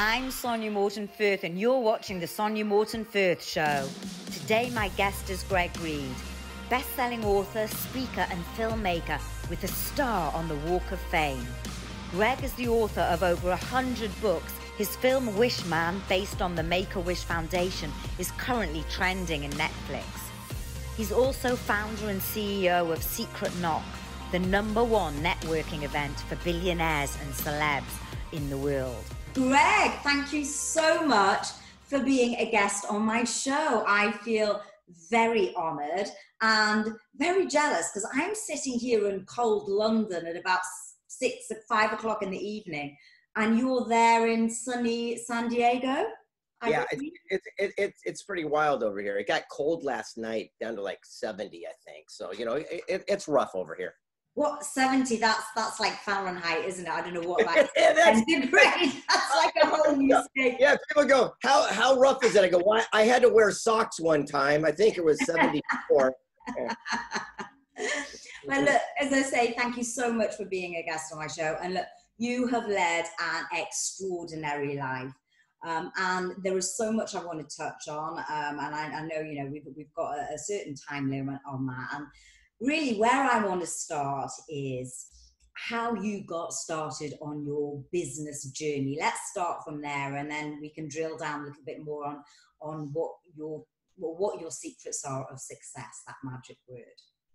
I'm Sonya Morton Firth, and you're watching The Sonya Morton Firth Show. Today, my guest is Greg Reid, best selling author, speaker, and filmmaker with a star on the Walk of Fame. Greg is the author of over a hundred books. His film Wish Man, based on the Make a Wish Foundation, is currently trending in Netflix. He's also founder and CEO of Secret Knock, the number one networking event for billionaires and celebs in the world. Greg, thank you so much for being a guest on my show. I feel very honored and very jealous because I'm sitting here in cold London at about six, five o'clock in the evening, and you're there in sunny San Diego. I yeah, it's, it's, it's, it's, it's pretty wild over here. It got cold last night down to like 70, I think. So, you know, it, it's rough over here. What 70? That's that's like Fahrenheit, isn't it? I don't know what that yeah, that's, That's like a whole new scale. Yeah, people go, how how rough is it? I go, why I had to wear socks one time. I think it was 74. well, look, as I say, thank you so much for being a guest on my show. And look, you have led an extraordinary life. Um, and there is so much I want to touch on. Um, and I, I, know, you know, we've, we've got a, a, certain time limit on that. And really, where I want to start is how you got started on your business journey. Let's start from there, and then we can drill down a little bit more on on what your what your secrets are of success. That magic word.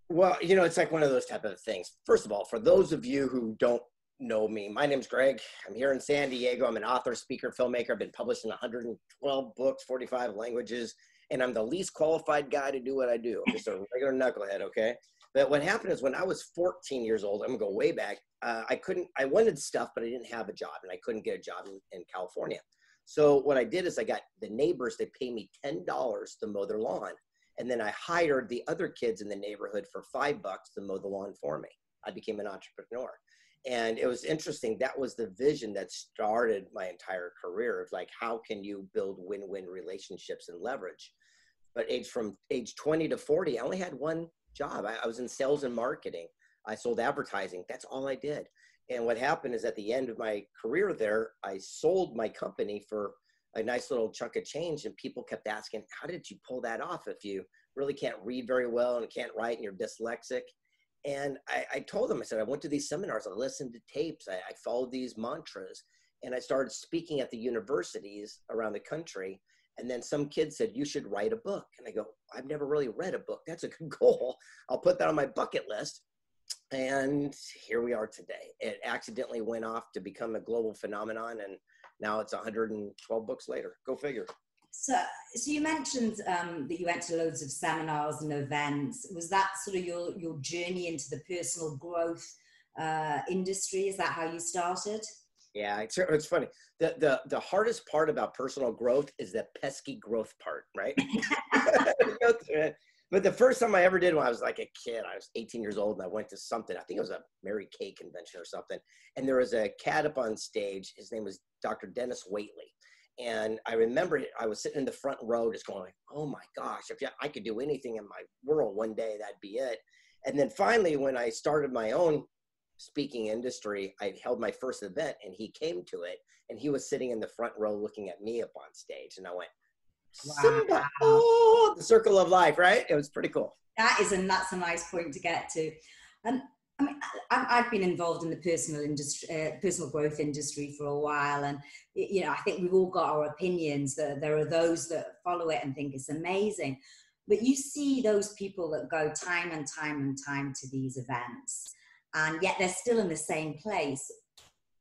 Well, you know, it's like one of those type of things. First of all, for those of you who don't know me, my name's Greg. I'm here in San Diego. I'm an author, speaker, filmmaker. I've been published in 112 books, 45 languages, and I'm the least qualified guy to do what I do. I'm just a regular knucklehead, okay? But what happened is when I was 14 years old, I'm gonna go way back. Uh, I couldn't. I wanted stuff, but I didn't have a job, and I couldn't get a job in, in California. So what I did is I got the neighbors. They pay me ten dollars to mow their lawn, and then I hired the other kids in the neighborhood for five bucks to mow the lawn for me. I became an entrepreneur. And it was interesting. That was the vision that started my entire career of like, how can you build win-win relationships and leverage? But age from age 20 to 40, I only had one job. I, I was in sales and marketing. I sold advertising. That's all I did. And what happened is at the end of my career there, I sold my company for a nice little chunk of change. And people kept asking, How did you pull that off if you really can't read very well and can't write and you're dyslexic? And I, I told them, I said, I went to these seminars, I listened to tapes, I, I followed these mantras, and I started speaking at the universities around the country. And then some kid said, You should write a book. And I go, I've never really read a book. That's a good goal. I'll put that on my bucket list. And here we are today. It accidentally went off to become a global phenomenon. And now it's 112 books later. Go figure. So, so you mentioned um, that you went to loads of seminars and events. Was that sort of your, your journey into the personal growth uh, industry? Is that how you started? Yeah, it's, it's funny. The, the the hardest part about personal growth is the pesky growth part, right? but the first time I ever did when I was like a kid, I was 18 years old and I went to something. I think it was a Mary Kay convention or something. And there was a cat up on stage. His name was Dr. Dennis Waitley. And I remember I was sitting in the front row just going like, oh my gosh, if I could do anything in my world one day, that'd be it. And then finally, when I started my own speaking industry, I held my first event and he came to it and he was sitting in the front row looking at me up on stage. And I went, wow. oh, the circle of life, right? It was pretty cool. That is, and that's a nice point to get to. Um, I mean, I've been involved in the personal industry, uh, personal growth industry for a while, and you know, I think we've all got our opinions. That there are those that follow it and think it's amazing, but you see those people that go time and time and time to these events, and yet they're still in the same place.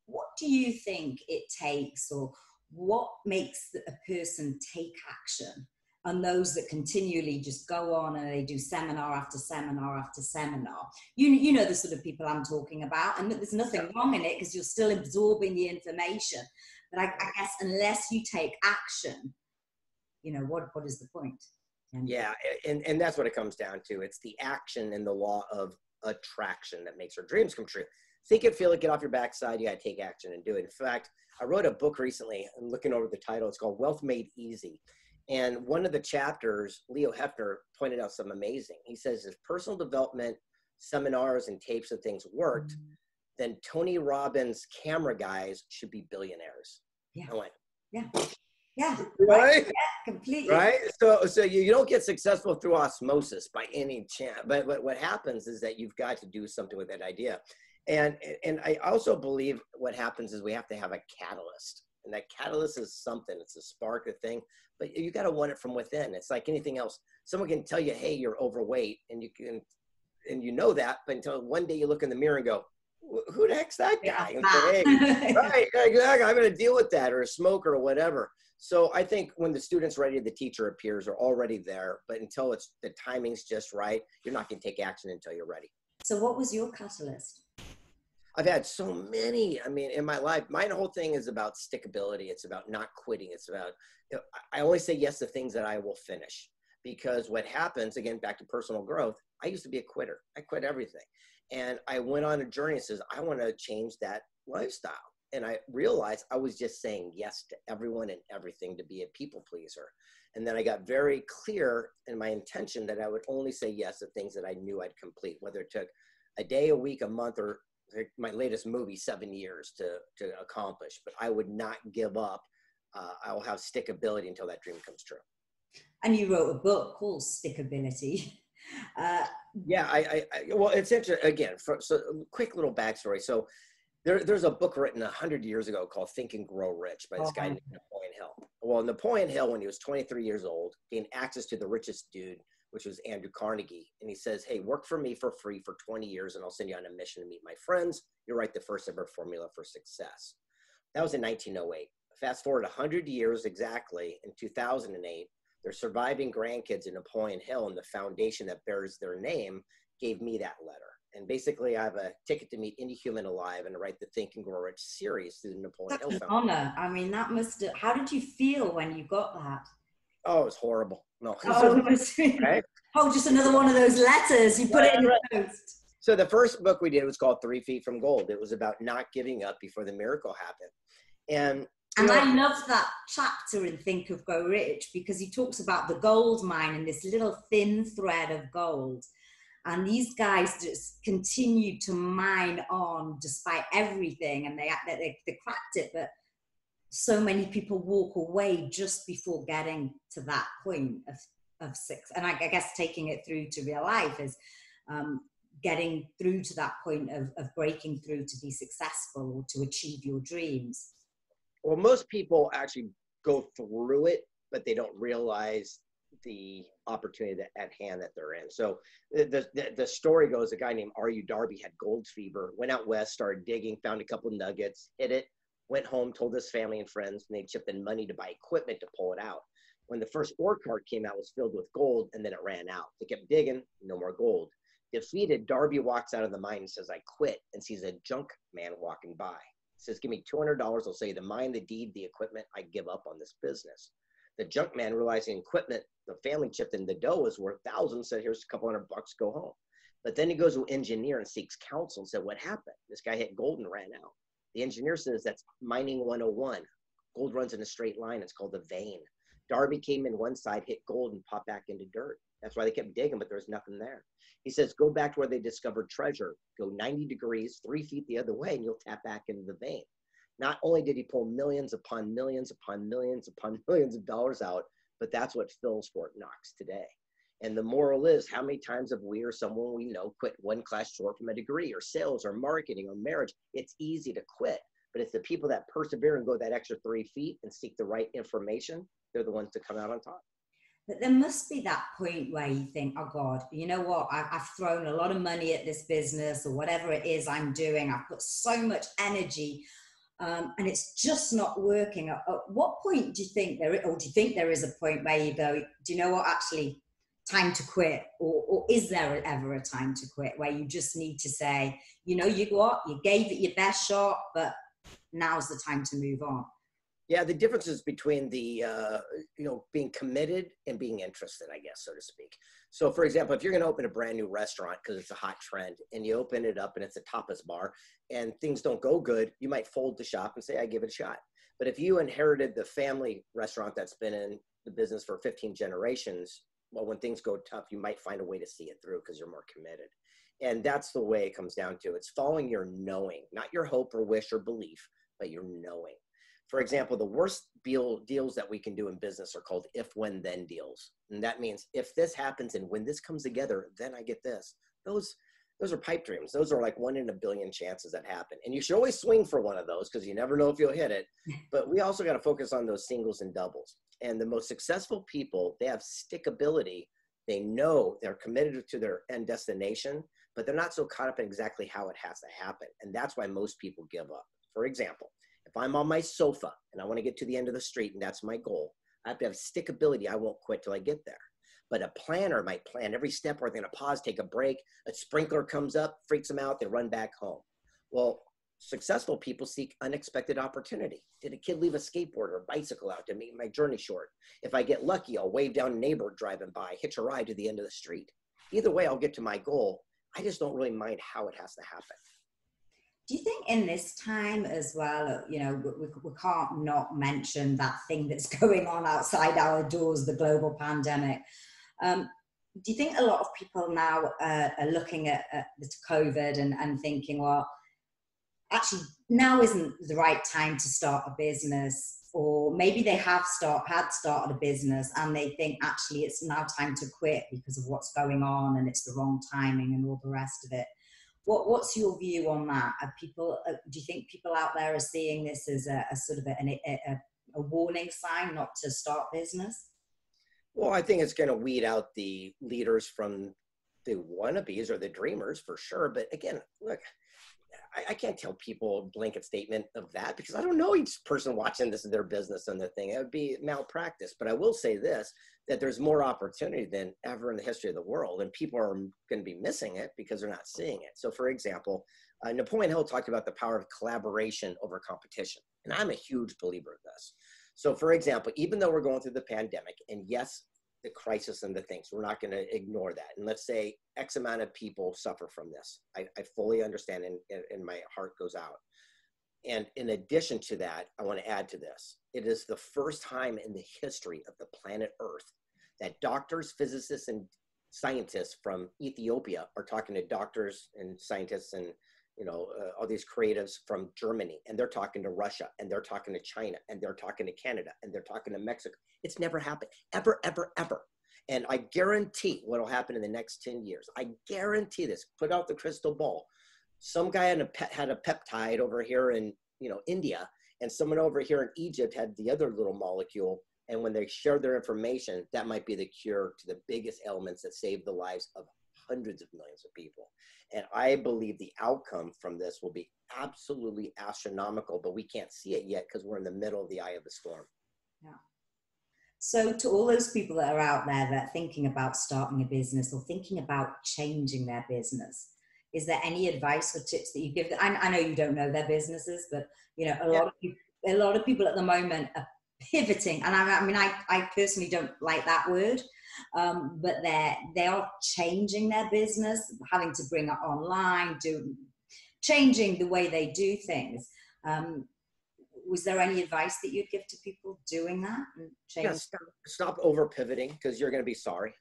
What do you think it takes, or what makes a person take action? And those that continually just go on and they do seminar after seminar after seminar. You, you know the sort of people I'm talking about, and there's nothing wrong in it because you're still absorbing the information. But I, I guess unless you take action, you know, what, what is the point? And yeah, and, and that's what it comes down to. It's the action and the law of attraction that makes our dreams come true. Think it, feel it, get off your backside. You got to take action and do it. In fact, I wrote a book recently. I'm looking over the title. It's called Wealth Made Easy. And one of the chapters, Leo Hefner pointed out some amazing. He says if personal development seminars and tapes and things worked, then Tony Robbins camera guys should be billionaires. Yeah. I went, Yeah. Yeah. Right. Yeah, completely. Right. So, so you, you don't get successful through osmosis by any chance. But, but what happens is that you've got to do something with that idea. And, and I also believe what happens is we have to have a catalyst. And that catalyst is something, it's a spark, a thing, but you got to want it from within. It's like anything else. Someone can tell you, hey, you're overweight, and you can, and you know that, but until one day you look in the mirror and go, who the heck's that guy? Hey, right, exactly. I'm going to deal with that, or a smoker, or whatever. So I think when the student's ready, the teacher appears, are already there. But until it's the timing's just right, you're not going to take action until you're ready. So what was your catalyst? I've had so many. I mean, in my life, my whole thing is about stickability. It's about not quitting. It's about, you know, I always say yes to things that I will finish. Because what happens, again, back to personal growth, I used to be a quitter. I quit everything. And I went on a journey and says, I want to change that lifestyle. And I realized I was just saying yes to everyone and everything to be a people pleaser. And then I got very clear in my intention that I would only say yes to things that I knew I'd complete, whether it took a day, a week, a month, or my latest movie seven years to to accomplish but i would not give up uh, i will have stickability until that dream comes true and you wrote a book called stickability uh, yeah I, I, I, well it's interesting again for, so quick little backstory so there, there's a book written 100 years ago called think and grow rich by this guy named napoleon hill well napoleon hill when he was 23 years old gained access to the richest dude which was Andrew Carnegie. And he says, Hey, work for me for free for 20 years and I'll send you on a mission to meet my friends. You'll write the first ever formula for success. That was in 1908. Fast forward 100 years exactly in 2008, their surviving grandkids in Napoleon Hill and the foundation that bears their name gave me that letter. And basically, I have a ticket to meet any human alive and write the Think and Grow Rich series through the Napoleon That's Hill Foundation. honor. I mean, that must. Have, how did you feel when you got that? Oh, it was horrible. No. Oh, right? oh, just another one of those letters. You put right, it in right. the post. So the first book we did was called Three Feet from Gold. It was about not giving up before the miracle happened. And and know, I love that chapter in Think and Grow Rich because he talks about the gold mine and this little thin thread of gold. And these guys just continued to mine on despite everything, and they they, they cracked it. But so many people walk away just before getting to that point of, of six. And I, I guess taking it through to real life is um, getting through to that point of, of breaking through to be successful or to achieve your dreams. Well, most people actually go through it, but they don't realize the opportunity that, at hand that they're in. So the, the, the story goes, a guy named R.U. Darby had gold fever, went out west, started digging, found a couple nuggets, hit it, went home, told his family and friends, and they chipped in money to buy equipment to pull it out. When the first ore cart came out, was filled with gold, and then it ran out. They kept digging, no more gold. Defeated, Darby walks out of the mine and says, I quit, and sees a junk man walking by. Says, Give me $200. I'll say the mine, the deed, the equipment. I give up on this business. The junk man, realizing equipment the family chipped in the dough was worth thousands, said, Here's a couple hundred bucks, go home. But then he goes to an engineer and seeks counsel and said, What happened? This guy hit gold and ran out. The engineer says that's mining 101. Gold runs in a straight line. It's called a vein. Darby came in one side, hit gold, and popped back into dirt. That's why they kept digging, but there was nothing there. He says, go back to where they discovered treasure. Go 90 degrees, three feet the other way, and you'll tap back into the vein. Not only did he pull millions upon millions upon millions upon millions of dollars out, but that's what fills Fort Knox today. And the moral is how many times have we or someone we know quit one class short from a degree or sales or marketing or marriage? It's easy to quit, but it's the people that persevere and go that extra three feet and seek the right information. They're the ones to come out on top. But there must be that point where you think, oh God, you know what? I, have thrown a lot of money at this business or whatever it is I'm doing. I've put so much energy um, and it's just not working. At, at, what point do you think there, or do you think there is a point where you go, do you know what? Actually, time to quit or, or is there ever a time to quit where you just need to say you know you what you gave it your best shot but now's the time to move on yeah the differences between the uh, you know being committed and being interested i guess so to speak so for example if you're going to open a brand new restaurant because it's a hot trend and you open it up and it's a tapas bar and things don't go good you might fold the shop and say i give it a shot but if you inherited the family restaurant that's been in the business for 15 generations well, when things go tough, you might find a way to see it through because you're more committed. And that's the way it comes down to. It's following your knowing, not your hope or wish or belief, but your knowing. For example, the worst deal, deals that we can do in business are called if, when, then deals. And that means if this happens and when this comes together, then I get this. Those, those are pipe dreams. Those are like one in a billion chances that happen. And you should always swing for one of those because you never know if you'll hit it. But we also got to focus on those singles and doubles. And the most successful people, they have stickability. They know they're committed to their end destination, but they're not so caught up in exactly how it has to happen. And that's why most people give up. For example, if I'm on my sofa and I want to get to the end of the street and that's my goal, I have to have stickability. I won't quit till I get there. But a planner might plan every step where they're going to pause, take a break. A sprinkler comes up, freaks them out, they run back home. Well, successful people seek unexpected opportunity. Did a kid leave a skateboard or bicycle out to make my journey short? If I get lucky, I'll wave down a neighbor driving by, hitch a ride to the end of the street. Either way, I'll get to my goal. I just don't really mind how it has to happen. Do you think in this time as well, you know, we, we can't not mention that thing that's going on outside our doors, the global pandemic? Um, do you think a lot of people now uh, are looking at, at COVID and, and thinking, well, actually now isn't the right time to start a business or maybe they have start had started a business and they think actually it's now time to quit because of what's going on and it's the wrong timing and all the rest of it what, what's your view on that? Are people, uh, do you think people out there are seeing this as a, a sort of a, a, a, warning sign not to start business? Well, I think it's going to weed out the leaders from the wannabes or the dreamers for sure. But again, look, I, I, can't tell people blanket statement of that because I don't know each person watching this is their business and their thing. It would be malpractice. But I will say this that there's more opportunity than ever in the history of the world, and people are going to be missing it because they're not seeing it. So, for example, uh, Napoleon Hill talked about the power of collaboration over competition, and I'm a huge believer of this. So, for example, even though we're going through the pandemic, and yes, the crisis and the things. We're not going to ignore that. And let's say X amount of people suffer from this. I, I fully understand and, and my heart goes out. And in addition to that, I want to add to this. It is the first time in the history of the planet Earth that doctors, physicists, and scientists from Ethiopia are talking to doctors and scientists and you know uh, all these creatives from Germany and they're talking to Russia and they're talking to China and they're talking to Canada and they're talking to Mexico. It's never happened ever ever ever. And I guarantee what will happen in the next 10 years. I guarantee this. Put out the crystal ball. Some guy had a, pe- had a peptide over here in you know India and someone over here in Egypt had the other little molecule and when they shared their information that might be the cure to the biggest ailments that save the lives of hundreds of millions of people. And I believe the outcome from this will be absolutely astronomical, but we can't see it yet because we're in the middle of the eye of the storm. Yeah. So, to all those people that are out there that are thinking about starting a business or thinking about changing their business, is there any advice or tips that you give? I, I know you don't know their businesses, but you know a lot of people, a lot of people at the moment are pivoting, and I, I mean, I, I personally don't like that word um, but they're they are changing their business, having to bring it online, do changing the way they do things. Um, was there any advice that you'd give to people doing that and change? Yeah, stop, stop over pivoting because you're going to be sorry.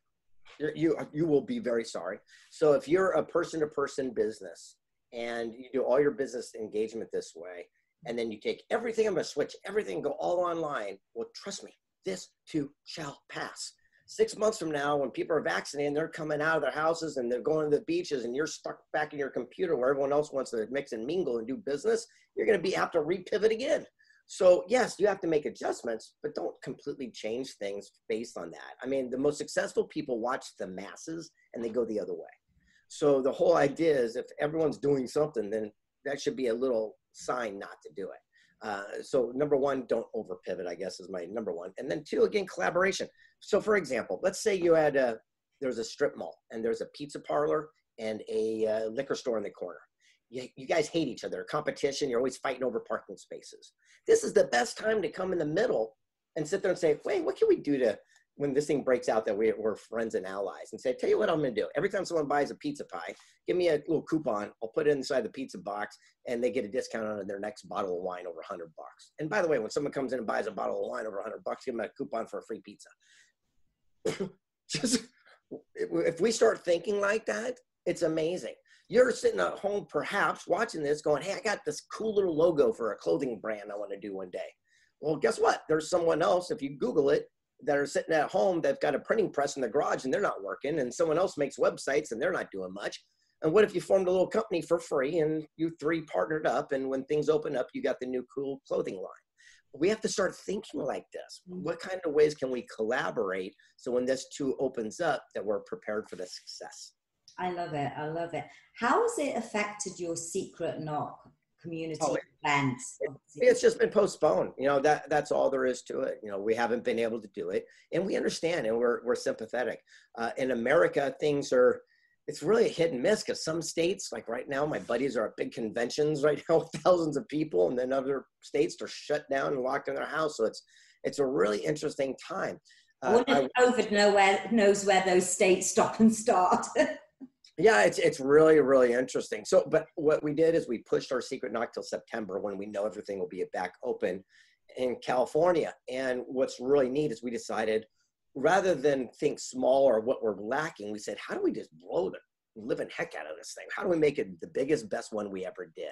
You're, you you will be very sorry. So if you're a person to person business and you do all your business engagement this way, and then you take everything, I'm going to switch everything, go all online. Well, trust me, this too shall pass six months from now, when people are vaccinated, they're coming out of their houses and they're going to the beaches, and you're stuck back in your computer where everyone else wants to mix and mingle and do business, you're going to be have to repivot again. So yes, you have to make adjustments, but don't completely change things based on that. I mean, the most successful people watch the masses and they go the other way. So the whole idea is if everyone's doing something, then that should be a little sign not to do it. Uh, so number one, don't over pivot, I guess is my number one. And then two, again, collaboration. So for example, let's say you had a, there's a strip mall and there's a pizza parlor and a uh, liquor store in the corner. You, you guys hate each other, competition, you're always fighting over parking spaces. This is the best time to come in the middle and sit there and say, wait, what can we do to when this thing breaks out that we, are friends and allies and say, tell you what I'm going to do. Every time someone buys a pizza pie, give me a little coupon. I'll put it inside the pizza box and they get a discount on their next bottle of wine over 100 bucks. And by the way, when someone comes in and buys a bottle of wine over 100 bucks, give them a coupon for a free pizza. Just if we start thinking like that, it's amazing. You're sitting at home, perhaps watching this, going, Hey, I got this cool little logo for a clothing brand I want to do one day. Well, guess what? There's someone else, if you Google it, that are sitting at home that's got a printing press in the garage and they're not working, and someone else makes websites and they're not doing much. And what if you formed a little company for free and you three partnered up, and when things open up, you got the new cool clothing line? We have to start thinking like this. Mm. What kind of ways can we collaborate so when this too opens up, that we're prepared for the success? I love it. I love it. How has it affected your secret knock community Oh, it- events? it's just been postponed you know that that's all there is to it you know we haven't been able to do it and we understand and we're, we're sympathetic uh, in america things are it's really a hit and miss because some states like right now my buddies are at big conventions right now with thousands of people and then other states are shut down and locked in their house so it's it's a really interesting time uh, I- if COVID know where, knows where those states stop and start. Yeah, it's it's really really interesting. So, but what we did is we pushed our secret knock till September when we know everything will be back open in California. And what's really neat is we decided rather than think small or what we're lacking, we said, how do we just blow the living heck out of this thing? How do we make it the biggest, best one we ever did?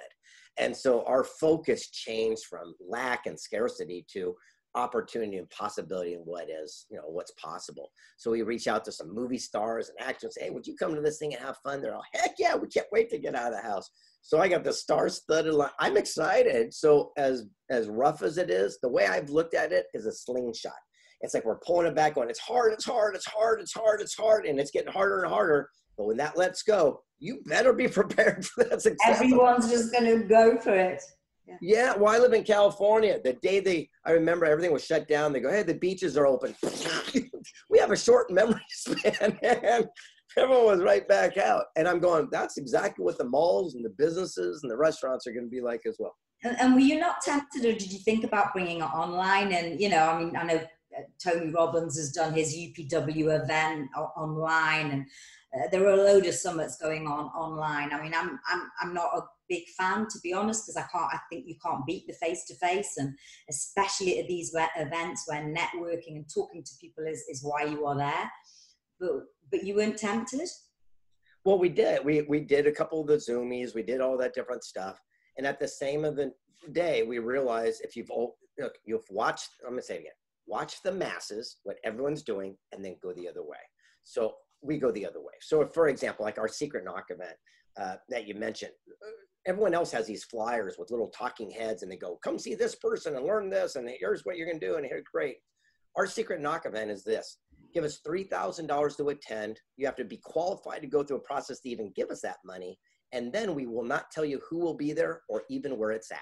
And so our focus changed from lack and scarcity to opportunity and possibility and what is, you know, what's possible. So we reach out to some movie stars and actors hey, would you come to this thing and have fun? They're all, heck yeah, we can't wait to get out of the house. So I got the star-studded line. I'm excited. So as as rough as it is, the way I've looked at it is a slingshot. It's like we're pulling it back on. It's hard, it's hard, it's hard, it's hard, it's hard, and it's getting harder and harder. But when that lets go, you better be prepared for that success. Everyone's just going to go for it. Yeah, well, I live in California. The day they, I remember everything was shut down. They go, hey, the beaches are open. we have a short memory span, and everyone was right back out. And I'm going, that's exactly what the malls and the businesses and the restaurants are going to be like as well. And, and were you not tempted, or did you think about bringing it online? And you know, I mean, I know Tony Robbins has done his UPW event online, and uh, there are a load of summits going on online. I mean, I'm I'm I'm not a big fan to be honest, because I can't. I think you can't beat the face to face, and especially at these events where networking and talking to people is is why you are there. But but you weren't tempted. Well, we did. We we did a couple of the zoomies. We did all that different stuff. And at the same of the day, we realized if you've look, you've watched. I'm gonna say it again. Watch the masses, what everyone's doing, and then go the other way. So we go the other way. So, for example, like our secret knock event uh, that you mentioned, everyone else has these flyers with little talking heads, and they go, "Come see this person and learn this, and here's what you're gonna do, and here's great." Our secret knock event is this: give us $3,000 to attend. You have to be qualified to go through a process to even give us that money. And then we will not tell you who will be there or even where it's at.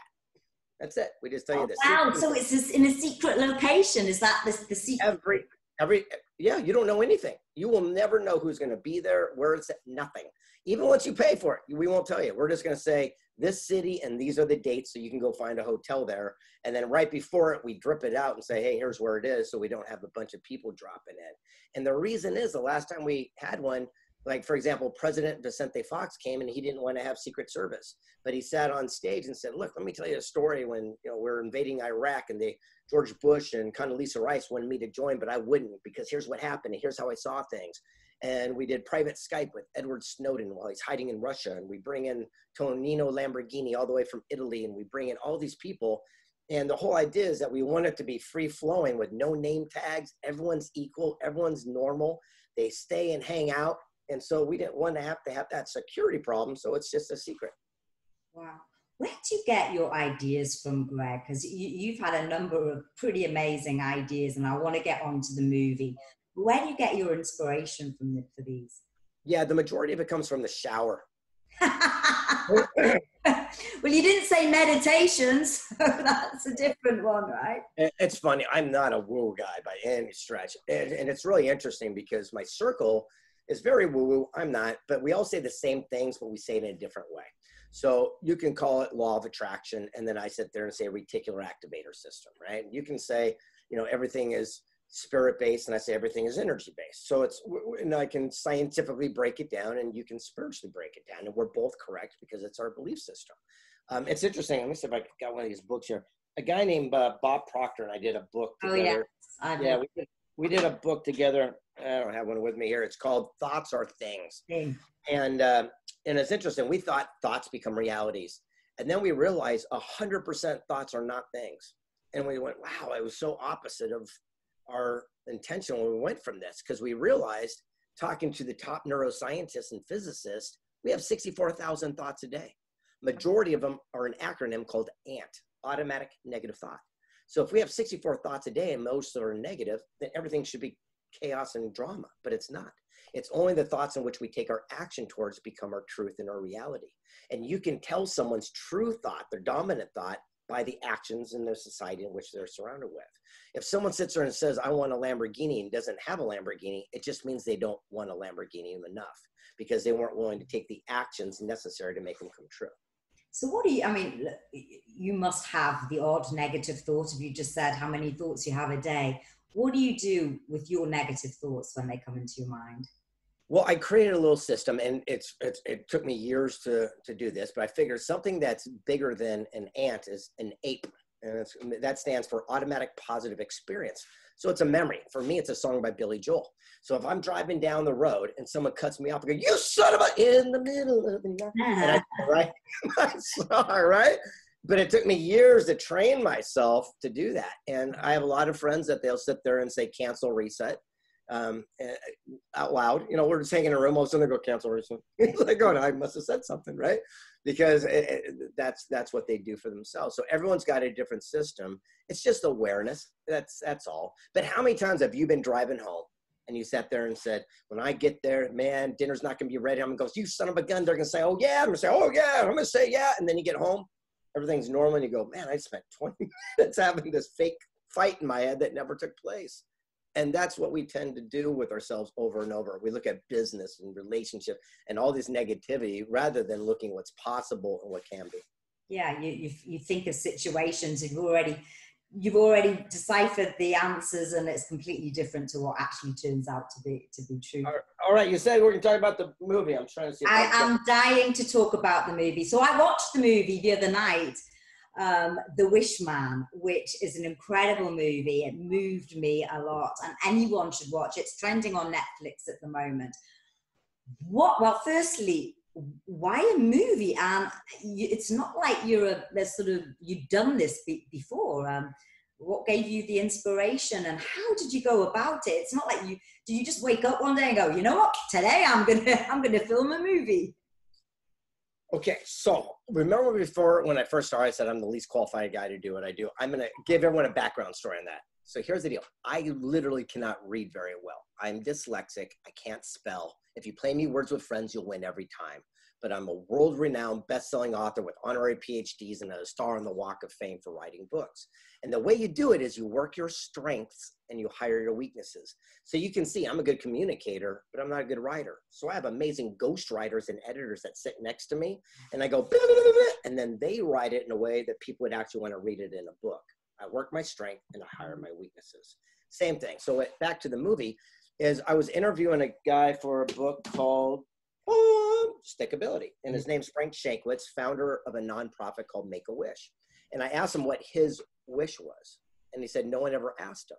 That's it. We just tell you Oh, this. wow! So it's just in a secret location. Is that the the secret? every, every, yeah, you don't know anything. You will never know who's going to be there, where it's at, nothing. Even once you pay for it, we won't tell you. We're just going to say this city and these are the dates so you can go find a hotel there. And then right before it, we drip it out and say, hey, here's where it is. So we don't have a bunch of people dropping in. And the reason is the last time we had one, like for example, President Vicente Fox came and he didn't want to have Secret Service, but he sat on stage and said, look, let me tell you a story when you know we're invading Iraq and they George Bush and Condoleezza Rice wanted me to join, but I wouldn't because here's what happened and here's how I saw things. And we did private Skype with Edward Snowden while he's hiding in Russia. And we bring in Tonino Lamborghini all the way from Italy. And we bring in all these people. And the whole idea is that we want it to be free flowing with no name tags. Everyone's equal, everyone's normal. They stay and hang out. And so we didn't want to have to have that security problem. So it's just a secret. Wow. Where do you get your ideas from, Greg? Because you, you've had a number of pretty amazing ideas, and I want to get on to the movie. Where do you get your inspiration from the, for these? Yeah, the majority of it comes from the shower. well, you didn't say meditations. so That's a different one, right? It's funny. I'm not a woo guy by any stretch. And, and it's really interesting because my circle is very woo woo. I'm not, but we all say the same things, but we say it in a different way. So you can call it law of attraction. And then I sit there and say reticular activator system, right? You can say, you know, everything is spirit based and I say everything is energy based. So it's, and I can scientifically break it down and you can spiritually break it down. And we're both correct because it's our belief system. Um, it's interesting. Let me see if I got one of these books here. A guy named uh, Bob Proctor and I did a book together. Oh, together. yeah. Yeah, we did, we did a book together. I don't have one with me here. It's called Thoughts Are Things. And uh, and it's interesting. We thought thoughts become realities, and then we realized hundred percent thoughts are not things. And we went, wow, it was so opposite of our intention when we went from this because we realized talking to the top neuroscientists and physicists, we have 64,000 thoughts a day. Majority of them are an acronym called ANT, automatic negative thought. So if we have 64 thoughts a day and most are negative, then everything should be chaos and drama, but it's not. It's only the thoughts in which we take our action towards become our truth and our reality. And you can tell someone's true thought, their dominant thought, by the actions in the society in which they're surrounded with. If someone sits there and says, I want a Lamborghini and doesn't have a Lamborghini, it just means they don't want a Lamborghini enough because they weren't willing to take the actions necessary to make them come true. So, what do you, I mean, you must have the odd negative thought. If you just said how many thoughts you have a day, what do you do with your negative thoughts when they come into your mind? Well, I created a little system, and it's, it's, it took me years to to do this, but I figured something that's bigger than an ant is an ape, and that stands for automatic positive experience. So it's a memory. For me, it's a song by Billy Joel. So if I'm driving down the road and someone cuts me off, I go, "You son of a!" In the middle of the night, I write my song, right? But it took me years to train myself to do that, and I have a lot of friends that they'll sit there and say, "Cancel, reset." um, eh, out loud. You know, we're just hanging in a room. All of a sudden, they go cancel recently. like, oh, no, I must have said something, right? Because it, it, that's that's what they do for themselves. So everyone's got a different system. It's just awareness. That's that's all. But how many times have you been driving home and you sat there and said, "When I get there, man, dinner's not gonna be ready." I'm gonna go, "You son of a gun!" They're gonna say, "Oh yeah." I'm gonna say, "Oh yeah." I'm gonna say, "Yeah," and then you get home, everything's normal, and you go, "Man, I spent 20 minutes having this fake fight in my head that never took place." and that's what we tend to do with ourselves over and over we look at business and relationship and all this negativity rather than looking what's possible and what can be yeah you, you, you think of situations and you've already you've already deciphered the answers and it's completely different to what actually turns out to be to be true all right you said we're going to talk about the movie i'm trying to see i am dying to talk about the movie so i watched the movie the other night um, The Wish Man, which is an incredible movie. It moved me a lot, and anyone should watch. It's trending on Netflix at the moment. What? Well, firstly, why a movie? And it's not like you're a there's sort of you've done this before. Um, what gave you the inspiration, and how did you go about it? It's not like you. Do you just wake up one day and go, you know what? Today I'm gonna I'm gonna film a movie. Okay, so remember before when I first started, I said I'm the least qualified guy to do what I do. I'm to give everyone a background story on that. So here's the deal I literally cannot read very well. I'm dyslexic, I can't spell. If you play me words with friends, you'll win every time but I'm a world renowned best selling author with honorary PhDs and a star on the Walk of Fame for writing books. And the way you do it is you work your strengths and you hire your weaknesses. So you can see I'm a good communicator, but I'm not a good writer. So I have amazing ghostwriters and editors that sit next to me, and I go, and then they write it in a way that people would actually want to read it in a book. I work my strength and I hire mm-hmm. my weaknesses. Same thing. So back to the movie is I was interviewing a guy for a book called um, stickability. And his mm-hmm. name's Frank Shankwitz, founder of a nonprofit called Make a Wish. And I asked him what his wish was. And he said, No one ever asked him.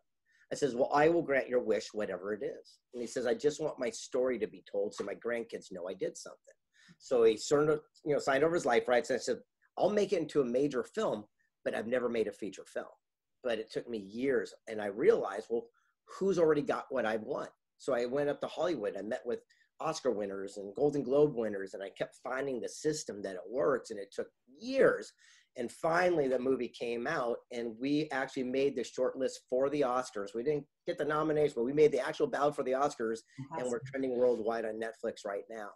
I says, Well, I will grant your wish, whatever it is. And he says, I just want my story to be told so my grandkids know I did something. So he sort of, you know, signed over his life rights. And I said, I'll make it into a major film, but I've never made a feature film. But it took me years. And I realized, well, who's already got what I want? So I went up to Hollywood. I met with Oscar winners and Golden Globe winners, and I kept finding the system that it works, and it took years. And finally, the movie came out, and we actually made the short list for the Oscars. We didn't get the nomination, but we made the actual ballot for the Oscars, awesome. and we're trending worldwide on Netflix right now.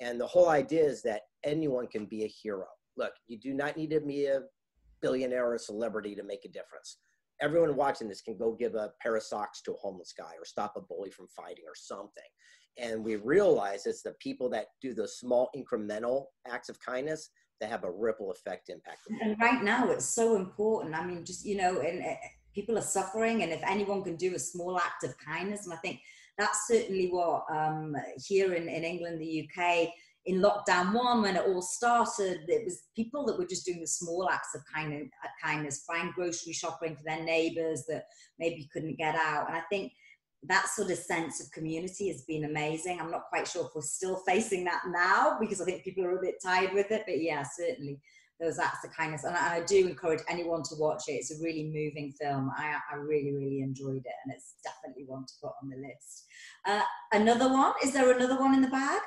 And the whole idea is that anyone can be a hero. Look, you do not need to be a billionaire or celebrity to make a difference. Everyone watching this can go give a pair of socks to a homeless guy or stop a bully from fighting or something. And we realize it's the people that do the small incremental acts of kindness that have a ripple effect impact. And right now it's so important. I mean just you know and uh, people are suffering and if anyone can do a small act of kindness and i think that's certainly what um, here in, in england the uk in lockdown one when it all started it was people that were just doing the small acts of kindness, kindness buying grocery shopping for their neighbors that maybe couldn't get out and i think that sort of sense of community has been amazing. I'm not quite sure if we're still facing that now because I think people are a bit tired with it, but yeah, certainly those acts of kindness. And I, I, do encourage anyone to watch it. It's a really moving film. I, I really, really enjoyed it, and it's definitely one to put on the list. Uh, another one? Is there another one in the bag?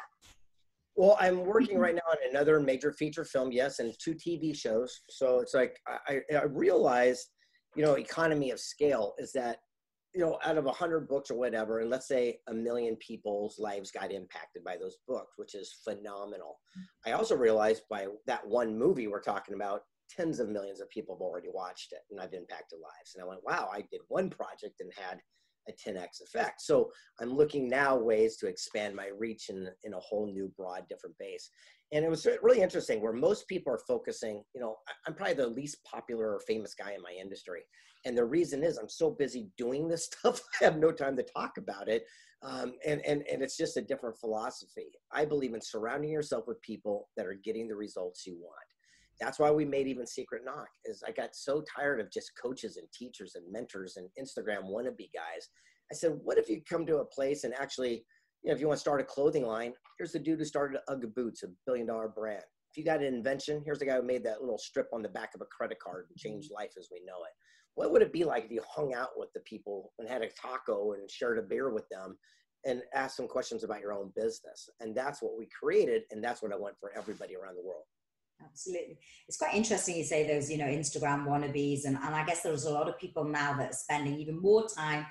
Well, I'm working mm-hmm. right now on another major feature film, yes, and two TV shows. So it's like I, I realized, you know, economy of scale is that you know, out of a hundred books or whatever, and let's say a million people's lives got impacted by those books, which is phenomenal. Mm-hmm. I also realized by that one movie we're talking about, tens of millions of people have already watched it, and I've impacted lives. And I went, wow, I did one project and had a 10x effect. So I'm looking now ways to expand my reach in, in a whole new broad different base. And it was really interesting where most people are focusing, you know, I'm probably the least popular or famous guy in my industry. And the reason is I'm so busy doing this stuff, I have no time to talk about it. Um, and, and, and it's just a different philosophy. I believe in surrounding yourself with people that are getting the results you want. That's why we made even Secret Knock is I got so tired of just coaches and teachers and mentors and Instagram wannabe guys. I said, what if you come to a place and actually, you know, if you want to start a clothing line, here's the dude who started Ugg Boots, a billion dollar brand. If you got an invention, here's the guy who made that little strip on the back of a credit card and changed life as we know it what would it be like if you hung out with the people and had a taco and shared a beer with them and asked them questions about your own business? And that's what we created, and that's what I want for everybody around the world. Absolutely. It's quite interesting you say those, you know, Instagram wannabes. And, and I guess there's a lot of people now that are spending even more time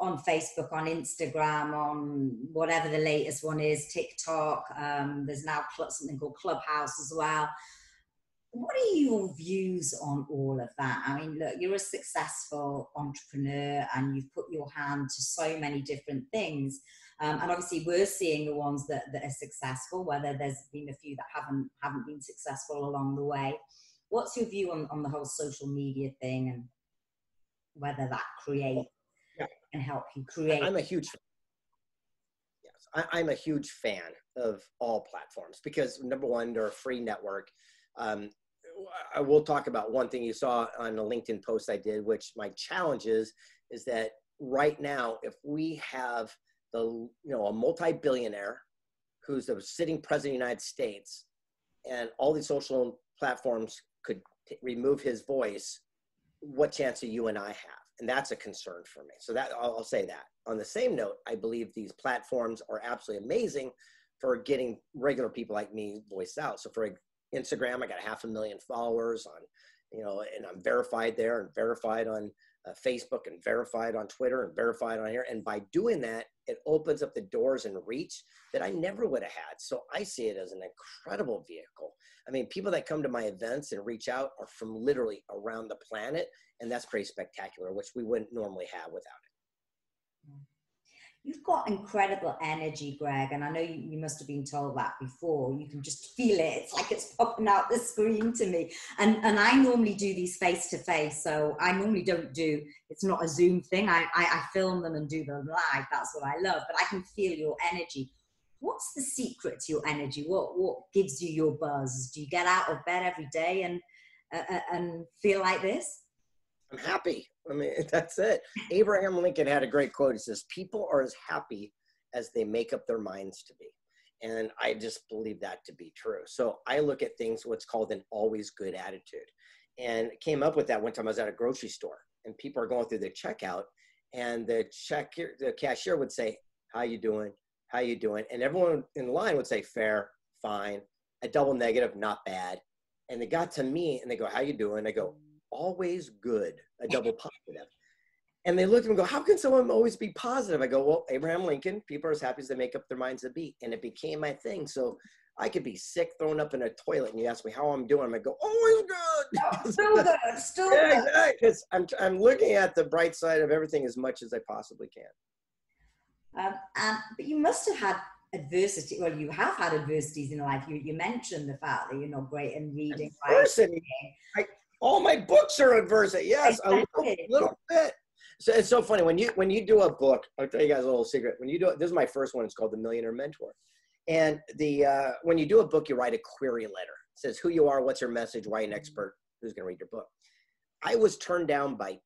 on Facebook, on Instagram, on whatever the latest one is, TikTok. Um, there's now something called Clubhouse as well what are your views on all of that? I mean, look, you're a successful entrepreneur and you've put your hand to so many different things. Um, and obviously, we're seeing the ones that, that are successful, whether there's been a few that haven't haven't been successful along the way. What's your view on, on the whole social media thing and whether that create yeah. can help you create? I'm a huge yes, I, am a huge fan of all platforms because number one, they're a free network. Um, I will talk about one thing you saw on a LinkedIn post I did, which my challenge is, is that right now, if we have the, you know, a multi-billionaire who's the sitting president of the United States and all these social platforms could t- remove his voice, what chance do you and I have? And that's a concern for me. So that I'll, I'll say that. On the same note, I believe these platforms are absolutely amazing for getting regular people like me voiced out. So for Instagram. I got half a million followers on, you know, and I'm verified there and verified on uh, Facebook and verified on Twitter and verified on here. And by doing that, it opens up the doors and reach that I never would have had. So I see it as an incredible vehicle. I mean, people that come to my events and reach out are from literally around the planet. And that's pretty spectacular, which we wouldn't normally have without it. You've got incredible energy, Greg, and I know you, you, must have been told that before. You can just feel it. It's like it's popping out the screen to me. And and I normally do these face to face, so I normally don't do. It's not a Zoom thing. I, I I film them and do them live. That's what I love. But I can feel your energy. What's the secret to your energy? What what gives you your buzz? Do you get out of bed every day and uh, uh and feel like this? I'm happy. I mean, that's it. Abraham Lincoln had a great quote. He says, People are as happy as they make up their minds to be. And I just believe that to be true. So I look at things, what's called an always good attitude. And came up with that one time I was at a grocery store and people are going through the checkout and the check the cashier would say, How you doing? How you doing? And everyone in line would say, Fair, fine, a double negative, not bad. And they got to me and they go, How you doing? I go, always good, a double positive. And they looked at me and go, How can someone always be positive? I go, Well, Abraham Lincoln, people are as happy as they make up their minds to be. And it became my thing. So I could be sick, thrown up in a toilet, and you ask me how I'm doing. I go, always good. Still good. Still good. Exactly. Because I'm, I'm looking at the bright side of everything as much as I possibly can. Um, and, but you must have had adversity. Well, you have had adversities in life. You, you mentioned the fact that you're not great in reading. Adversity. I, all my books are adversity. Yes, a little, little bit. So it's so funny when you when you do a book. I'll tell you guys a little secret. When you do this is my first one. It's called The Millionaire Mentor. And the uh, when you do a book, you write a query letter. It says who you are, what's your message, why an expert, who's going to read your book. I was turned down by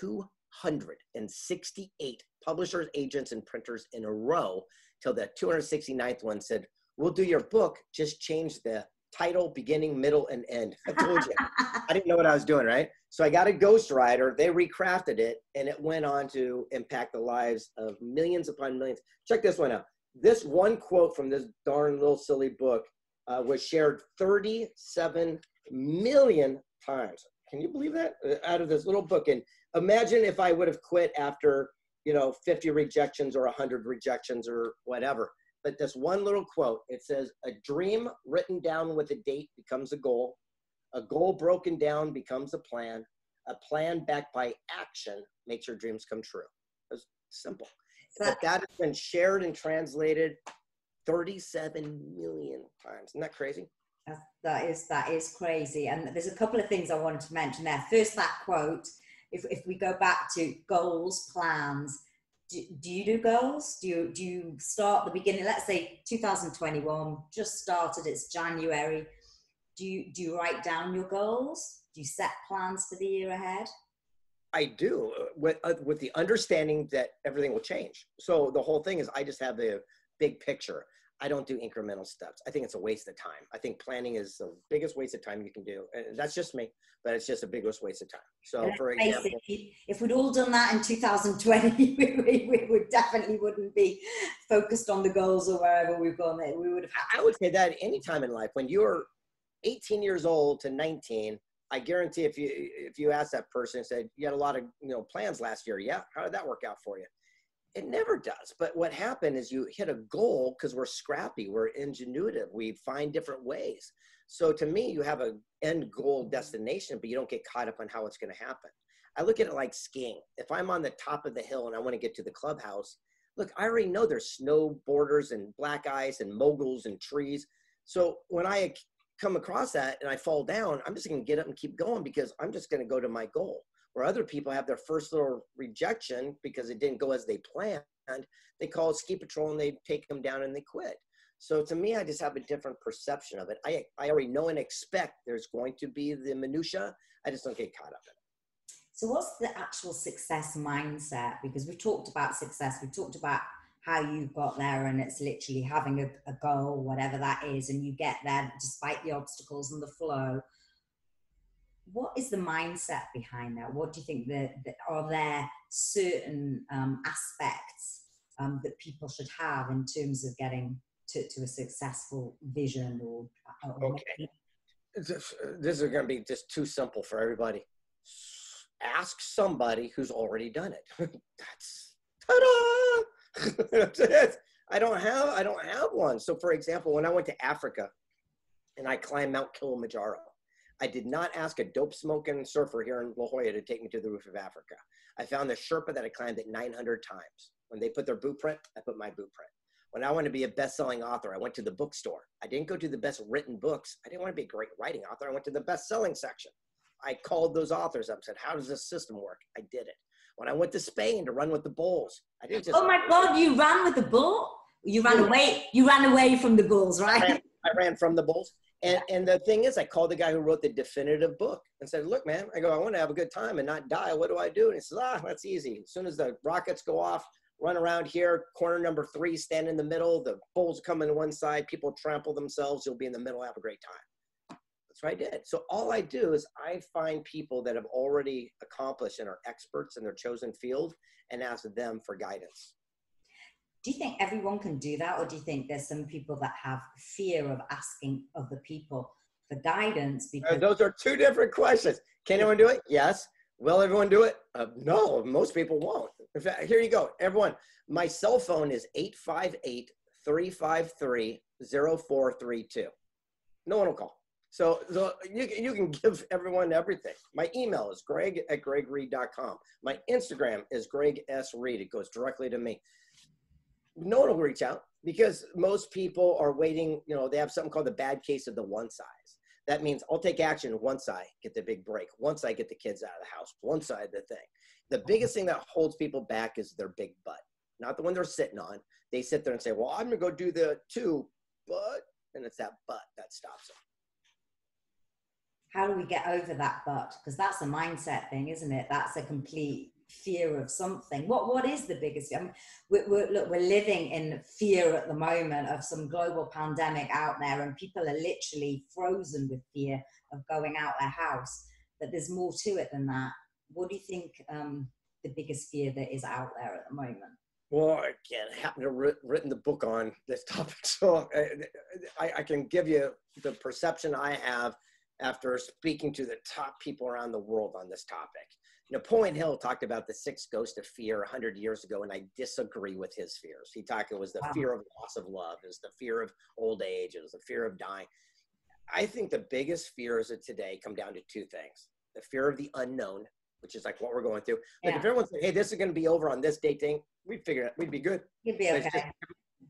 268 publishers, agents, and printers in a row till the 269th one said, "We'll do your book. Just change the title, beginning, middle, and end. I told you. I didn't know what I was doing, right? So I got a ghostwriter. They recrafted it, and it went on to impact the lives of millions upon millions. Check this one out. This one quote from this darn little silly book uh, was shared 37 million times. Can you believe that? Uh, out of this little book. And imagine if I would have quit after, you know, 50 rejections or 100 rejections or whatever. But this one little quote, it says, a dream written down with a date becomes a goal. A goal broken down becomes a plan. A plan backed by action makes your dreams come true. It's simple. But that has been shared and translated 37 million times. Isn't that crazy? that is that is crazy. And there's a couple of things I wanted to mention there. First, that quote. If, if we go back to goals, plans, do, do you do goals? Do you do you start the beginning? Let's say 2021 just started. It's January. Do you do you write down your goals? Do you set plans for the year ahead? I do uh, with uh, with the understanding that everything will change. So the whole thing is I just have the big picture. I don't do incremental steps. I think it's a waste of time. I think planning is the biggest waste of time you can do. And that's just me, but it's just a biggest waste of time. So, for example, if we'd all done that in 2020, we, we, would definitely wouldn't be focused on the goals or wherever we've gone. We would have had. I would say that any time in life, when you're 18 years old to 19, I guarantee if you if you ask that person, said you had a lot of you know plans last year, yeah, how did that work out for you? It never does. But what happened is you hit a goal because we're scrappy, we're ingenuitive, we find different ways. So to me, you have an end goal destination, but you don't get caught up on how it's going to happen. I look at it like skiing. If I'm on the top of the hill and I want to get to the clubhouse, look, I already know there's snowboarders and black ice and moguls and trees. So when I come across that and I fall down, I'm just going to get up and keep going because I'm just going to go to my goal where other people have their first little rejection because it didn't go as they planned. They call ski patrol and they take them down and they quit. So to me, I just have a different perception of it. I, I already know and expect there's going to be the minutia. I just don't get caught up in it. So what's the actual success mindset? Because we've talked about success. We've talked about how you got there and it's literally having a, a goal, whatever that is, and you get there despite the obstacles and the flow what is the mindset behind that? What do you think that, that are there certain um, aspects um, that people should have in terms of getting to, to a successful vision or, or okay. This, this is going to be just too simple for everybody. Ask somebody who's already done it. That's ta-da! That's it. I don't have I don't have one. So for example, when I went to Africa and I climbed Mount Kilimanjaro, I did not ask a dope smoking surfer here in La Jolla to take me to the roof of Africa. I found the Sherpa that I climbed it 900 times. When they put their boot print, I put my boot print. When I wanted to be a best-selling author, I went to the bookstore. I didn't go to the best written books. I didn't want to be a great writing author. I went to the best-selling section. I called those authors up and said, "How does this system work?" I did it. When I went to Spain to run with the bulls, I didn't just. Oh my God! You ran with the bull. You ran away. You ran away from the bulls, right? I ran, I ran from the bulls. And, and the thing is, I called the guy who wrote the definitive book and said, look, man, I go, I want to have a good time and not die. What do I do? And he says, ah, that's easy. As soon as the rockets go off, run around here, corner number three, stand in the middle. The bulls come in one side, people trample themselves. You'll be in the middle, have a great time. That's what I did. So all I do is I find people that have already accomplished and are experts in their chosen field and ask them for guidance do you think everyone can do that or do you think there's some people that have fear of asking other people for guidance uh, because uh, those are two different questions. Can anyone do it? Yes. Will everyone do it? Uh, no most people won't. In fact here you go everyone. My cell phone is 858 353 0432 no one will call. So, so you, you can give everyone everything. My email is greg at gregreid.com. My Instagram is greg s reid. It goes directly to me no one will reach out because most people are waiting. You know, they have something called the bad case of the one size. That means I'll take action once I get the big break, once I get the kids out of the house, once I the thing. The uh-huh. biggest thing that holds people back is their big butt, not the one they're sitting on. They sit there and say, "Well, I'm gonna go do the two, but," and it's that butt that stops them. How do we get over that butt? Because that's a mindset thing, isn't it? That's a complete fear of something. What what is the biggest? I mean, we're, we're, look, we're living in fear at the moment of some global pandemic out there, and people are literally frozen with fear of going out their house. But there's more to it than that. What do you think um, the biggest fear that is out there at the moment? Well, again, I happen to have written the book on this topic, so I, I can give you the perception I have after speaking to the top people around the world on this topic. Napoleon Hill talked about the six ghosts of fear 100 years ago, and I disagree with his fears. He talked it was the wow. fear of loss of love, it was the fear of old age, it was the fear of dying. I think the biggest fears of today come down to two things the fear of the unknown, which is like what we're going through. Like yeah. if everyone said, hey, this is going to be over on this date thing, we'd figure it, we'd be good. You'd be okay. Just,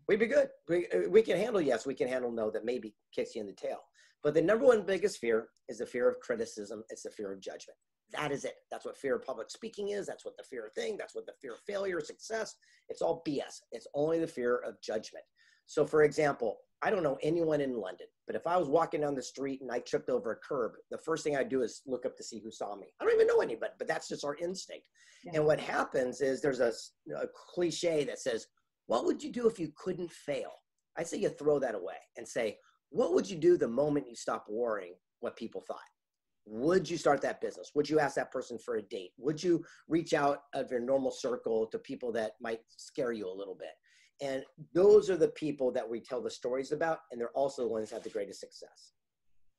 we'd be good. We, we can handle yes, we can handle no that maybe kicks you in the tail. But the number one biggest fear is the fear of criticism. It's the fear of judgment. That is it. That's what fear of public speaking is. That's what the fear of thing. That's what the fear of failure, success. It's all BS. It's only the fear of judgment. So, for example, I don't know anyone in London, but if I was walking down the street and I tripped over a curb, the first thing I'd do is look up to see who saw me. I don't even know anybody, but that's just our instinct. Yeah. And what happens is there's a, a cliche that says, What would you do if you couldn't fail? I say you throw that away and say, What would you do the moment you stop worrying what people thought? Would you start that business? Would you ask that person for a date? Would you reach out of your normal circle to people that might scare you a little bit? And those are the people that we tell the stories about and they're also the ones that have the greatest success.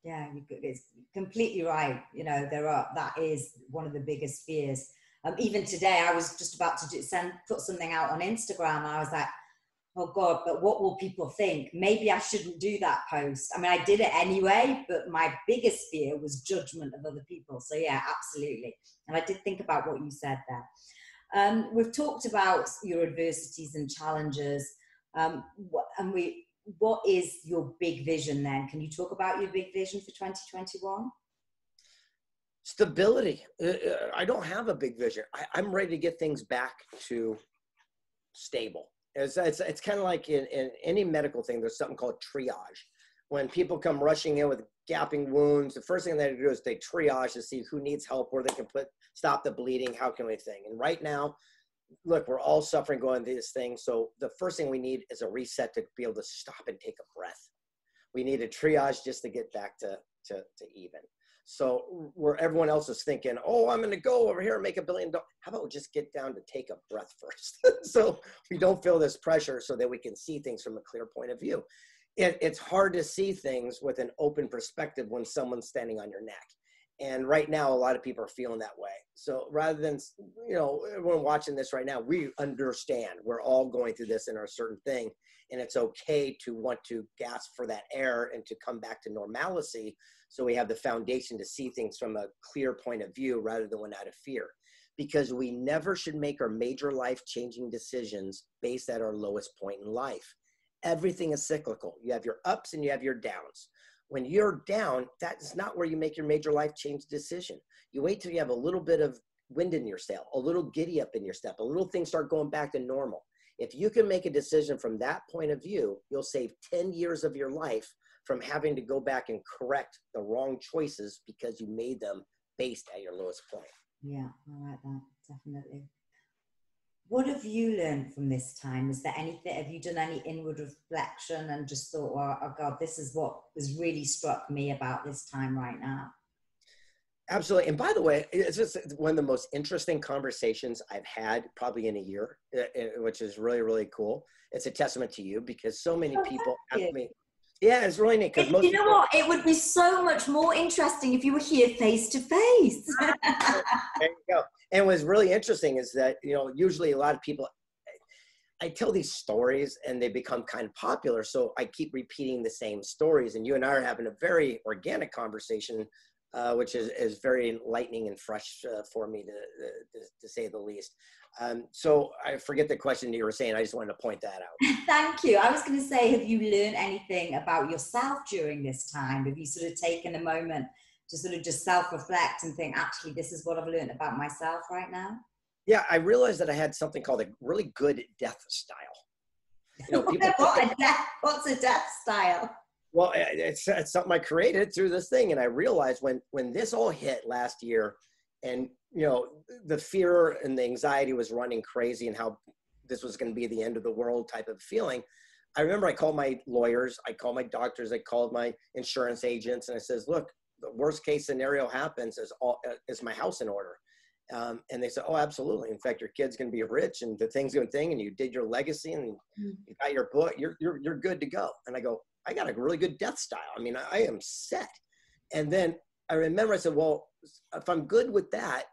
Yeah it's completely right. You know there are that is one of the biggest fears. Um, even today i was just about to do, send put something out on instagram. I was like oh God, but what will people think? Maybe I shouldn't do that post. I mean, I did it anyway, but my biggest fear was judgment of other people. So, yeah, absolutely. And I did think about what you said there. Um, we've talked about your adversities and challenges. Um, what, and we, what is your big vision then? Can you talk about your big vision for 2021? Stability. Uh, uh, I don't have a big vision. I, I'm ready to get things back to stable it's, it's, it's kind of like in, in any medical thing, there's something called triage. When people come rushing in with gapping wounds, the first thing they do is they triage to see who needs help, where they can put stop the bleeding, how can we thing. And right now, look, we're all suffering going through this thing. So the first thing we need is a reset to be able to stop and take a breath. We need a triage just to get back to, to, to even. So where everyone else is thinking, oh, I'm going to go over here and make a billion dollars. How about we just get down to take a breath first, so we don't feel this pressure, so that we can see things from a clear point of view. It, it's hard to see things with an open perspective when someone's standing on your neck. And right now, a lot of people are feeling that way. So rather than, you know, everyone watching this right now, we understand we're all going through this in our certain thing. And it's okay to want to gasp for that air and to come back to normalcy so we have the foundation to see things from a clear point of view rather than one out of fear. Because we never should make our major life changing decisions based at our lowest point in life. Everything is cyclical. You have your ups and you have your downs. When you're down, that's not where you make your major life change decision. You wait till you have a little bit of wind in your sail, a little giddy up in your step, a little things start going back to normal. If you can make a decision from that point of view, you'll save 10 years of your life from having to go back and correct the wrong choices because you made them based at your lowest point. Yeah, I like that, definitely. What have you learned from this time? Is there anything, have you done any inward reflection and just thought, well, oh God, this is what has really struck me about this time right now? Absolutely. And by the way, it's just one of the most interesting conversations I've had probably in a year, uh, uh, which is really, really cool. It's a testament to you because so many oh, people ask me, yeah, it's really neat because you know people, what? It would be so much more interesting if you were here face to face. There you go. And what's really interesting is that you know usually a lot of people. I tell these stories and they become kind of popular, so I keep repeating the same stories. And you and I are having a very organic conversation, uh, which is is very enlightening and fresh uh, for me to, to to say the least. Um, so I forget the question you were saying. I just wanted to point that out. Thank you. I was going to say, have you learned anything about yourself during this time? Have you sort of taken a moment to sort of just self-reflect and think, actually, this is what I've learned about myself right now? Yeah, I realized that I had something called a really good death style. You know, people what a death, what's a death style? Well, it's, it's something I created through this thing, and I realized when when this all hit last year, and you know, the fear and the anxiety was running crazy and how this was going to be the end of the world type of feeling. I remember I called my lawyers, I called my doctors, I called my insurance agents, and I says, look, the worst case scenario happens is all is my house in order. Um, and they said, oh, absolutely. In fact, your kid's going to be rich and the thing's going thing, and you did your legacy and mm. you got your book, you're, you're, you're good to go. And I go, I got a really good death style. I mean, I, I am set. And then I remember I said, well, if I'm good with that,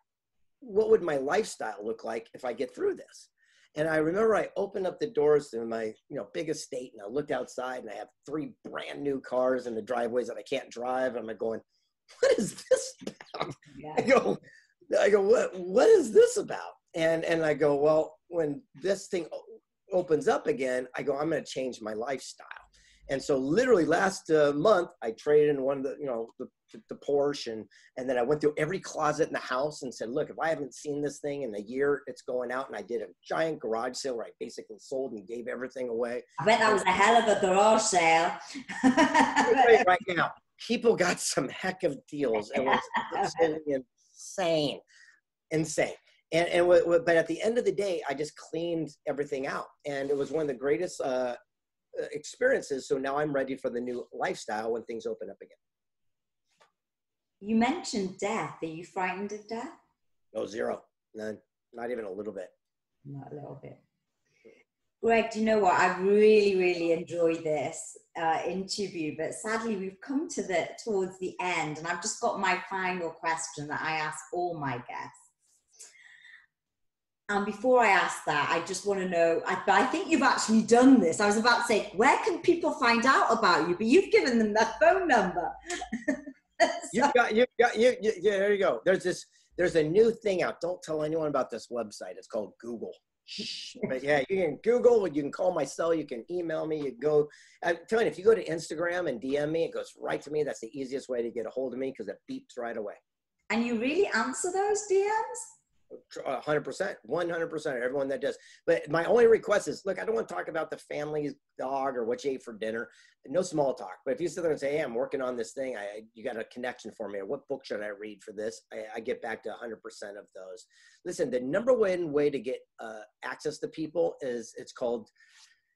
what would my lifestyle look like if I get through this? And I remember I opened up the doors to my, you know, big estate and I looked outside and I have three brand new cars in the driveways that I can't drive. And I'm going, what is this about? Yeah. I go, I go, what, what is this about? And, and I go, well, when this thing opens up again, I go, I'm going to change my lifestyle. And so literally last uh, month, I traded in one of the, you know, the, the Porsche and, and then I went through every closet in the house and said, look, if I haven't seen this thing in a year, it's going out. And I did a giant garage sale where I basically sold and gave everything away. I bet that was a hell of a garage sale. right now, people got some heck of deals. It was insane, insane. And, and but at the end of the day, I just cleaned everything out, and it was one of the greatest uh, experiences. So now I'm ready for the new lifestyle when things open up again. You mentioned death. Are you frightened of death? No, zero, none, not even a little bit. Not a little bit. Greg, do you know what? I really, really enjoyed this uh, interview, but sadly we've come to the towards the end, and I've just got my final question that I ask all my guests. And before I ask that, I just want to know. I, I think you've actually done this. I was about to say, where can people find out about you? But you've given them their phone number. so, you've got, you've got, you, you, yeah. There you go. There's this. There's a new thing out. Don't tell anyone about this website. It's called Google but yeah, you can Google, you can call my cell, you can email me, you go. Uh, I'm telling you, if you go to Instagram and DM me, it goes right to me. That's the easiest way to get a hold of me because it beeps right away. And you really answer those DMs? Hundred percent, one hundred percent. Everyone that does. But my only request is, look, I don't want to talk about the family's dog or what you ate for dinner. No small talk. But if you sit there and say, "Hey, I'm working on this thing. I, you got a connection for me. Or what book should I read for this?" I, I get back to hundred percent of those. Listen, the number one way to get uh, access to people is it's called.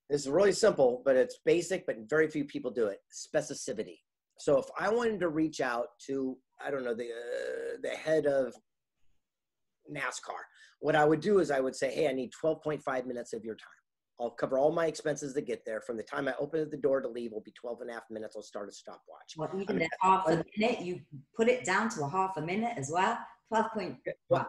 It's really simple, but it's basic. But very few people do it. Specificity. So if I wanted to reach out to, I don't know, the uh, the head of NASCAR. What I would do is I would say, hey, I need 12.5 minutes of your time. I'll cover all my expenses to get there. From the time I open the door to leave will be 12 and a half minutes. I'll start a stopwatch. Well, even at half a minute, you put it down to a half a minute as well. 12 point.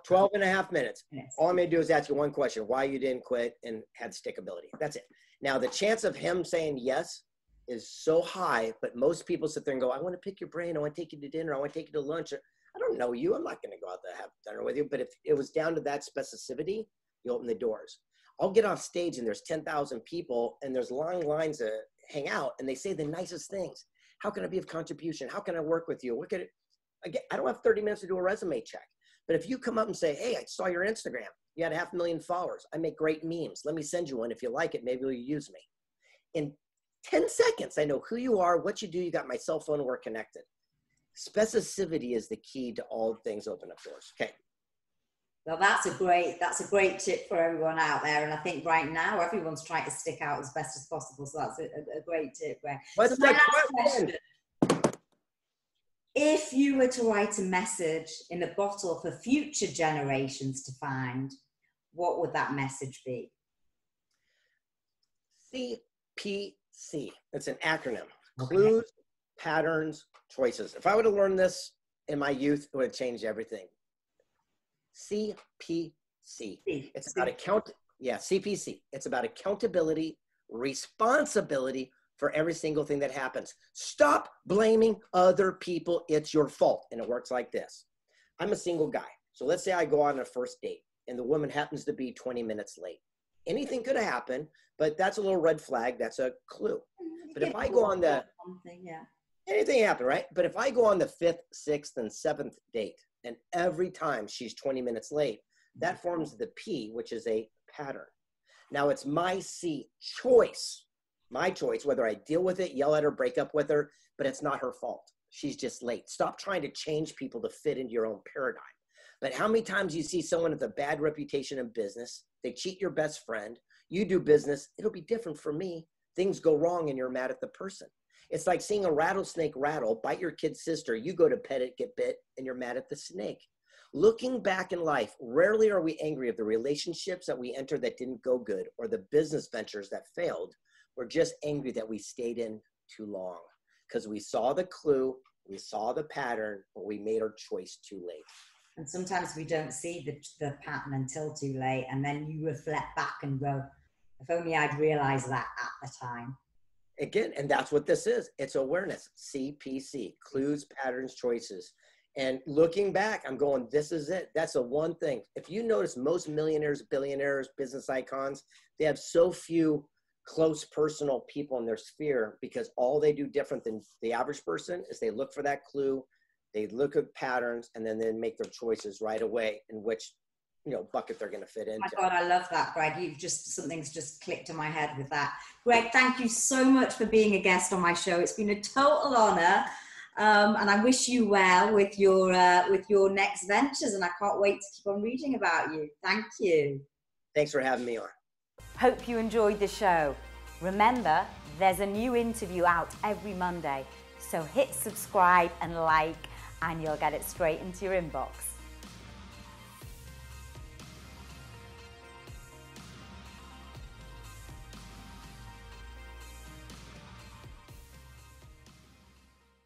12 and a half minutes. minutes. All I'm going to do is ask you one question, why you didn't quit and had stickability. That's it. Now, the chance of him saying yes is so high, but most people sit there and go, I want to pick your brain. I want to take you to dinner. I want to take you to lunch. I don't know you. I'm not going to go out there have dinner with you. But if it was down to that specificity, you open the doors. I'll get off stage and there's 10,000 people and there's long lines to hang out and they say the nicest things. How can I be of contribution? How can I work with you? What could I, I don't have 30 minutes to do a resume check. But if you come up and say, hey, I saw your Instagram. You had a half a million followers. I make great memes. Let me send you one. If you like it, maybe you'll use me. In 10 seconds, I know who you are, what you do. You got my cell phone, we're connected. Specificity is the key to all things open up doors. Okay. Well, that's a great that's a great tip for everyone out there, and I think right now everyone's trying to stick out as best as possible. So that's a, a great tip. What's so question? If you were to write a message in a bottle for future generations to find, what would that message be? CPC. It's an acronym. Okay. Clues, patterns, choices. If I would have learned this in my youth, it would have changed everything. CPC. It's about account. Yeah, CPC. It's about accountability, responsibility for every single thing that happens. Stop blaming other people. It's your fault. And it works like this. I'm a single guy. So let's say I go on a first date and the woman happens to be 20 minutes late. Anything could have happened, but that's a little red flag. That's a clue. But if I go on the Something. yeah anything happen, right? But if I go on the fifth, sixth, and seventh date, and every time she's 20 minutes late, that forms the P, which is a pattern. Now it's my C choice, my choice, whether I deal with it, yell at her, break up with her, but it's not her fault. She's just late. Stop trying to change people to fit into your own paradigm. But how many times you see someone with a bad reputation in business, they cheat your best friend, you do business, it'll be different for me. Things go wrong and you're mad at the person. It's like seeing a rattlesnake rattle, bite your kid's sister, you go to pet it, get bit, and you're mad at the snake. Looking back in life, rarely are we angry of the relationships that we entered that didn't go good or the business ventures that failed. We're just angry that we stayed in too long because we saw the clue, we saw the pattern, but we made our choice too late. And sometimes we don't see the, the pattern until too late. And then you reflect back and go, if only I'd realized that at the time. Again, and that's what this is it's awareness, CPC, clues, patterns, choices. And looking back, I'm going, this is it. That's the one thing. If you notice, most millionaires, billionaires, business icons, they have so few close personal people in their sphere because all they do different than the average person is they look for that clue, they look at patterns, and then they make their choices right away in which you know bucket they're going to fit into. Oh my God, I love that, Greg. You've just something's just clicked in my head with that. Greg, thank you so much for being a guest on my show. It's been a total honor. Um, and I wish you well with your uh, with your next ventures, and I can't wait to keep on reading about you. Thank you. Thanks for having me on. Hope you enjoyed the show. Remember, there's a new interview out every Monday, so hit subscribe and like, and you'll get it straight into your inbox.